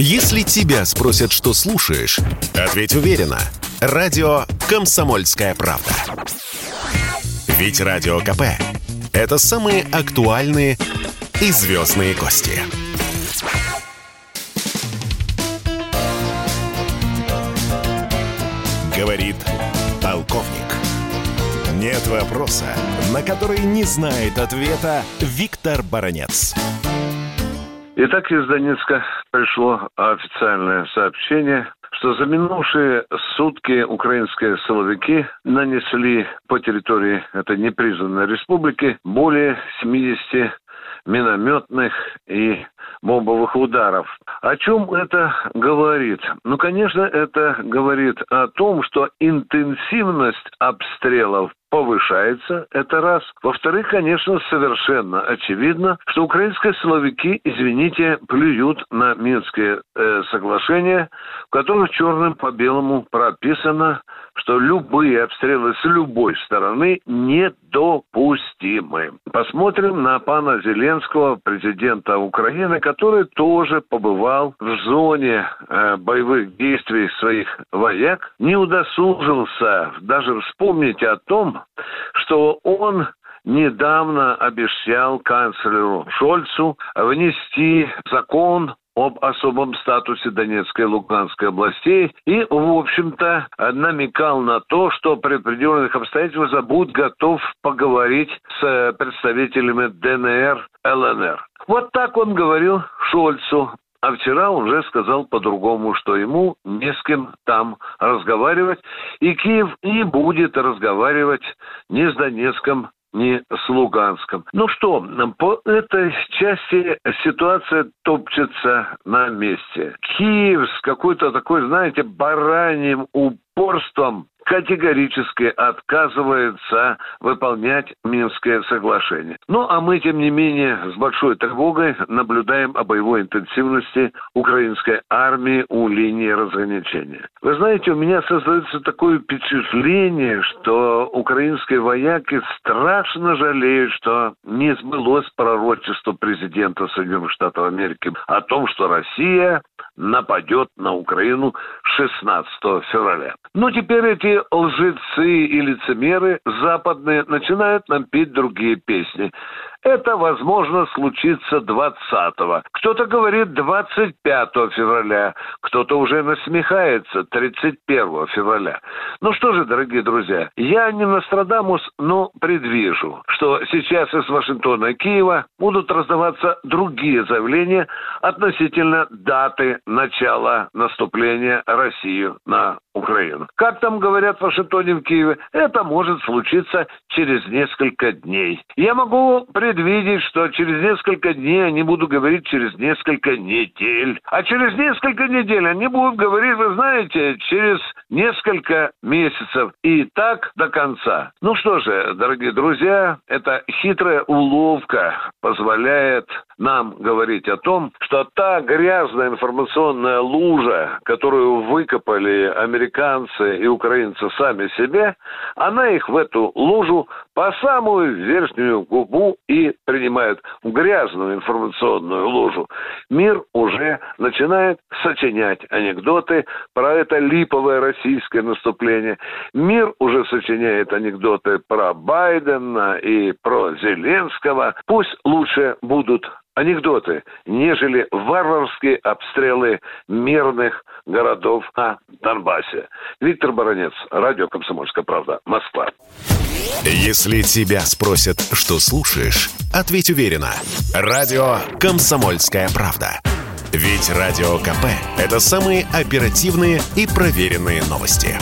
Если тебя спросят, что слушаешь, ответь уверенно. Радио «Комсомольская правда». Ведь Радио КП – это самые актуальные и звездные гости. Говорит полковник. Нет вопроса, на который не знает ответа Виктор Баранец. Итак, из Донецка пришло официальное сообщение, что за минувшие сутки украинские силовики нанесли по территории этой непризнанной республики более 70 минометных и бомбовых ударов. О чем это говорит? Ну, конечно, это говорит о том, что интенсивность обстрелов повышается, это раз. Во-вторых, конечно, совершенно очевидно, что украинские силовики, извините, плюют на Минские э, соглашения, в которых черным по белому прописано, что любые обстрелы с любой стороны недопустимы. Посмотрим на пана Зеленского, президента Украины, который тоже побывал в зоне э, боевых действий своих вояк, не удосужился даже вспомнить о том, что он недавно обещал канцлеру Шольцу внести закон об особом статусе Донецкой и Луганской областей и, в общем-то, намекал на то, что при определенных обстоятельствах будет готов поговорить с представителями ДНР, ЛНР. Вот так он говорил Шольцу. А вчера он уже сказал по-другому, что ему не с кем там разговаривать, и Киев не будет разговаривать ни с Донецком, ни с Луганском. Ну что, по этой части ситуация топчется на месте. Киев с какой-то такой, знаете, бараньим упорством категорически отказывается выполнять Минское соглашение. Ну, а мы, тем не менее, с большой тревогой наблюдаем о боевой интенсивности украинской армии у линии разграничения. Вы знаете, у меня создается такое впечатление, что украинские вояки страшно жалеют, что не сбылось пророчество президента Соединенных Штатов Америки о том, что Россия нападет на Украину 16 февраля. Но теперь эти лжецы и лицемеры западные начинают нам петь другие песни. Это, возможно, случится 20-го. Кто-то говорит 25 февраля, кто-то уже насмехается 31 февраля. Ну что же, дорогие друзья, я не Нострадамус, но предвижу, что сейчас из Вашингтона и Киева будут раздаваться другие заявления относительно даты начала наступления России на Украину. Как там говорят в Вашингтоне в Киеве, это может случиться через несколько дней. Я могу предвидеть, что через несколько дней они будут говорить через несколько недель. А через несколько недель они будут говорить, вы знаете, через несколько месяцев. И так до конца. Ну что же, дорогие друзья, эта хитрая уловка позволяет нам говорить о том, что та грязная информационная лужа, которую выкопали американцы и украинцы сами себе, она их в эту лужу по самую верхнюю губу и принимает в грязную информационную лужу. Мир уже начинает сочинять анекдоты про это липовое российское наступление. Мир уже сочиняет анекдоты про Байдена и про Зеленского. Пусть лучше будут анекдоты, нежели варварские обстрелы мирных городов на Донбассе. Виктор Баранец, радио «Комсомольская правда», Москва. Если тебя спросят, что слушаешь, ответь уверенно. Радио «Комсомольская правда». Ведь Радио КП – это самые оперативные и проверенные новости.